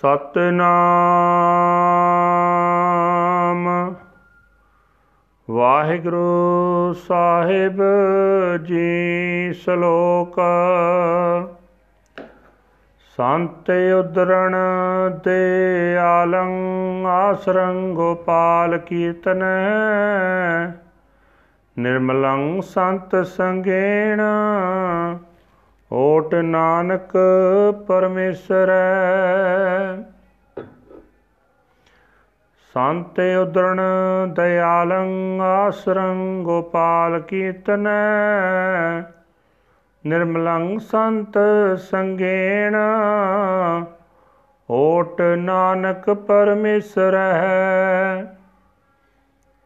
ਸਤਨਾਮ। ਵਾਹਿਗੁਰੂ ਸਾਹਿਬ ਜੀ ਸ਼ਲੋਕ। ਸੰਤ ਉਦਰਣ ਦੇ ਆਲੰ ਆਸਰੰ ਗੋਪਾਲ ਕੀਰਤਨ। ਨਿਰਮਲੰ ਸੰਤ ਸੰਗੇਣ। ਓਟ ਨਾਨਕ ਪਰਮੇਸ਼ਰ ਸੰਤ ਉਦਰਣ ਦਇਆਲੰ ਆਸਰੰ ਗੋਪਾਲ ਕੀਰਤਨ ਨਿਰਮਲੰ ਸੰਤ ਸੰਗੇਣ, ਓਟ ਨਾਨਕ ਪਰਮੇਸ਼ਰ ਹੈ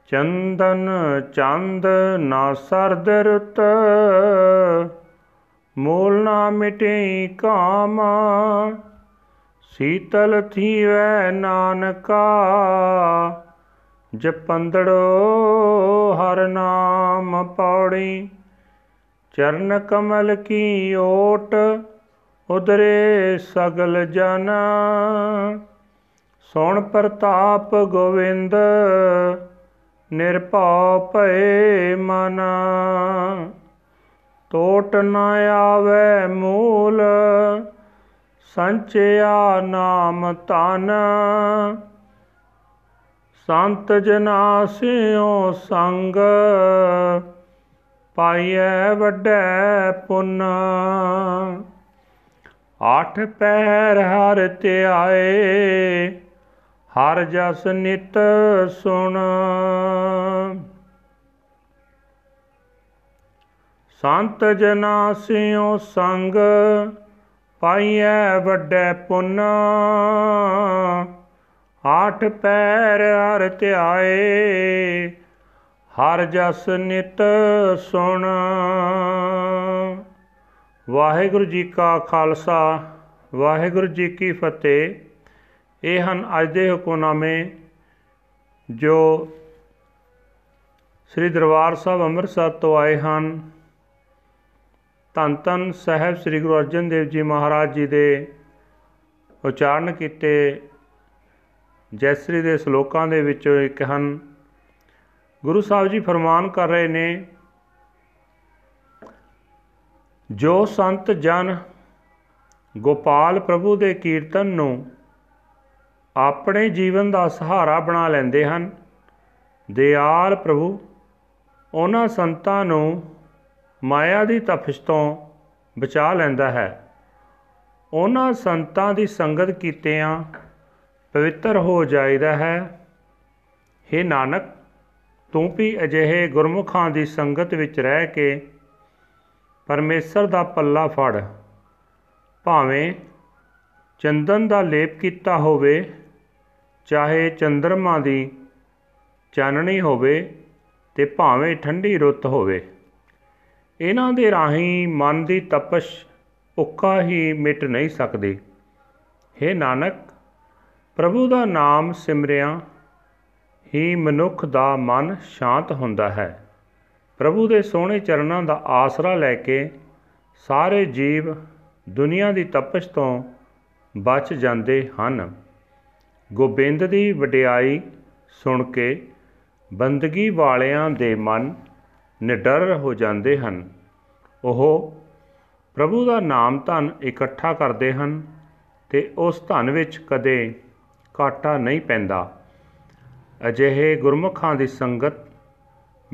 ਚੰਦਨ ਚੰਦ ਨਾ ਸਰਦ ਰੁੱਤ ਮੂਲ ਨਾ ਮਿਟੇ ਕਾਮ, ਸੀਤਲ ਥੀਵੈ ਨਾਨਕਾ। ਜਪੰਦੜੋ ਹਰ ਨਾਮ ਪੌੜੀ, ਚਰਨ ਕਮਲ ਕੀ ਓਟ, ਉਦਰੇ ਸਗਲ ਜਨ। ਸੁਣ ਪ੍ਰਤਾਪ ਗੋਵਿੰਦ, ਨਿਰਭਉ ਭਏ ਮਨ। ਟੋਟ ਨ ਆਵੇ ਮੂਲ, ਸੰਚਿਆ ਨਾਮ ਤਨ ਸੰਤ ਜਨਾ ਸਿਓ ਸੰਗ, ਪਾਈਐ ਵੱਡੈ ਪੁੰਨ। ਆਠ ਪੈਰ ਹਰ ਧਿਆਏ, ਹਰ ਜਸ ਨਿਤ ਸੁਣ। ਸੰਤ ਜਨਾ ਸਿਓ ਸੰਗ, ਪਾਈਐ ਵੱਡੈ ਪੁੰਨ। ਆਠ ਪੈਰ ਹਰ ਧਿਆਏ, ਹਰ ਜਸ ਨਿਤ ਸੁਣ। ਵਾਹਿਗੁਰੂ ਜੀ ਕਾ ਖਾਲਸਾ, ਵਾਹਿਗੁਰੂ ਜੀ ਕੀ ਫਤਿਹ। ਇਹ ਹਨ ਅੱਜ ਦੇ ਹੁਕਮਨਾਮੇ, ਜੋ ਸ੍ਰੀ ਦਰਬਾਰ ਸਾਹਿਬ ਅੰਮ੍ਰਿਤਸਰ ਤੋਂ ਆਏ ਹਨ। ਧੰਨ ਧੰਨ ਸਾਹਿਬ ਸ੍ਰੀ ਗੁਰੂ ਅਰਜਨ ਦੇਵ ਜੀ ਮਹਾਰਾਜ ਜੀ ਦੇ ਉਚਾਰਨ ਕੀਤੇ, ਜੈਸਰੀ ਦੇ ਸ਼ਲੋਕਾਂ ਦੇ ਵਿੱਚੋਂ ਇੱਕ ਹਨ। ਗੁਰੂ ਸਾਹਿਬ ਜੀ ਫਰਮਾਨ ਕਰ ਰਹੇ ਨੇ, ਜੋ ਸੰਤ ਜਨ ਗੋਪਾਲ ਪ੍ਰਭੂ ਦੇ ਕੀਰਤਨ ਨੂੰ ਆਪਣੇ ਜੀਵਨ ਦਾ ਸਹਾਰਾ ਬਣਾ ਲੈਂਦੇ ਹਨ, ਦਿਆਲ ਪ੍ਰਭੂ ਉਹਨਾਂ ਸੰਤਾਂ ਨੂੰ ਮਾਇਆ ਦੀ ਤਪਸ਼ ਤੋਂ ਬਚਾ ਲੈਂਦਾ ਹੈ। ਉਹਨਾਂ ਸੰਤਾਂ ਦੀ ਸੰਗਤ ਕੀਤਿਆਂ ਪਵਿੱਤਰ ਹੋ ਜਾਈਦਾ ਹੈ। हे ਨਾਨਕ, ਤੂੰ ਵੀ ਅਜਿਹੇ ਗੁਰਮੁਖਾਂ ਦੀ ਸੰਗਤ ਵਿੱਚ ਰਹਿ ਕੇ ਪਰਮੇਸ਼ਰ ਦਾ ਪੱਲਾ ਫੜ। ਭਾਵੇਂ ਚੰਦਨ ਦਾ ਲੇਪ ਕੀਤਾ ਹੋਵੇ, ਚਾਹੇ ਚੰਦਰਮਾ ਦੀ ਚਾਨਣੀ ਹੋਵੇ ਤੇ ਭਾਵੇਂ ਠੰਡੀ ਰੁੱਤ ਹੋਵੇ। ਇਹਨਾਂ ਦੇ ਰਾਹੀਂ ਮਨ ਦੀ ਤਪਸ਼ ਉੱਕਾ ਹੀ ਮਿਟ ਨਹੀਂ ਸਕਦੀ। हे ਨਾਨਕ, ਪ੍ਰਭੂ ਦਾ ਨਾਮ ਸਿਮਰਿਆ ਹੀ ਮਨੁੱਖ ਦਾ ਮਨ ਸ਼ਾਂਤ ਹੁੰਦਾ ਹੈ। ਪ੍ਰਭੂ ਦੇ ਸੋਹਣੇ ਚਰਨਾਂ ਦਾ ਆਸਰਾ ਲੈ ਕੇ ਸਾਰੇ ਜੀਵ ਦੁਨੀਆ ਦੀ ਤਪਸ਼ ਤੋਂ ਬਚ ਜਾਂਦੇ ਹਨ। ਗੋਬਿੰਦ ਦੀ ਵਡਿਆਈ ਸੁਣ ਕੇ ਬੰਦਗੀ ਵਾਲਿਆਂ ਦੇ ਮਨ ਨਿਡਰ ਹੋ ਜਾਂਦੇ ਹਨ। ਉਹ ਪ੍ਰਭੂ ਦਾ ਨਾਮ ਧਨ ਇਕੱਠਾ ਕਰਦੇ ਹਨ ਤੇ ਉਸ ਧਨ ਵਿੱਚ ਕਦੇ ਘਾਟਾ ਨਹੀਂ ਪੈਂਦਾ। ਅਜਿਹੇ ਗੁਰਮੁਖਾਂ ਦੀ ਸੰਗਤ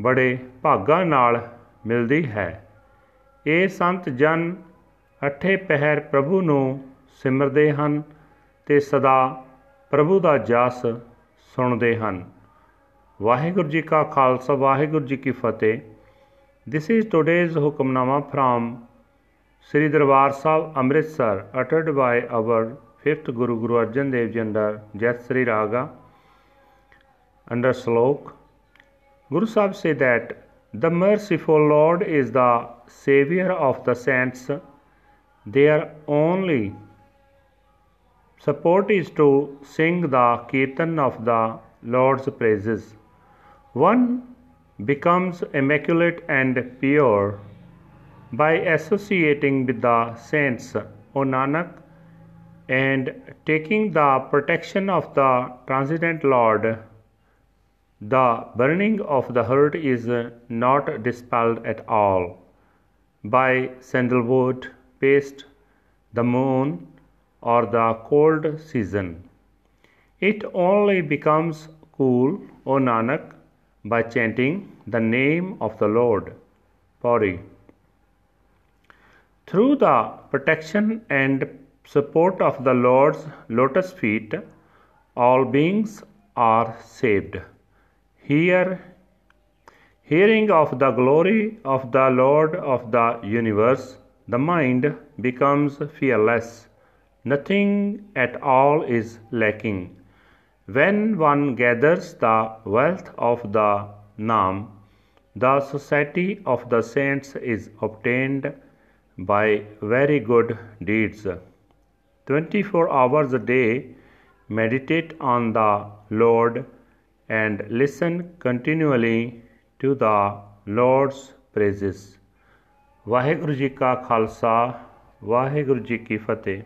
ਬੜੇ ਭਾਗਾ ਨਾਲ ਮਿਲਦੀ ਹੈ। ਇਹ ਸੰਤ ਜਨ ਅਠੇ ਪਹਿਰ ਪ੍ਰਭੂ ਨੂੰ ਸਿਮਰਦੇ ਹਨ ਤੇ ਸਦਾ ਪ੍ਰਭੂ ਦਾ ਜਸ ਸੁਣਦੇ ਹਨ। ਵਾਹਿਗੁਰੂ ਜੀ ਕਾ ਖਾਲਸਾ, ਵਾਹਿਗੁਰੂ ਜੀ ਕੀ ਫਤਿਹ। This is today's Hukamnama from Sri Darbar Sahib Amritsar uttered by our 5th Guru Guru Arjan Dev Ji under Jat Sri Raga under Slok. Guru Sahib said that the merciful Lord is the savior of the saints. Their only support is to sing the kirtan of the Lord's praises. One becomes immaculate and pure by associating with the saints. O Nanak, and taking the protection of the transcendent Lord, the burning of the heart is not dispelled at all by sandalwood paste, the moon, or the cold season. It only becomes cool, O Nanak, by chanting the name of the Lord. Pauri. Through the protection and support of the Lord's lotus feet, all beings are saved. Here, hearing of the glory of the Lord of the universe, the mind becomes fearless. Nothing at all is lacking. When one gathers the wealth of the Nam, the society of the saints is obtained by very good deeds. 24 hours a day, meditate on the Lord and listen continually to the Lord's praises. Waheguru ji ਕਾ ਖਾਲਸਾ ਵਾਹਿਗੁਰੂ ਜੀ ਕੀ ਫਤਿਹ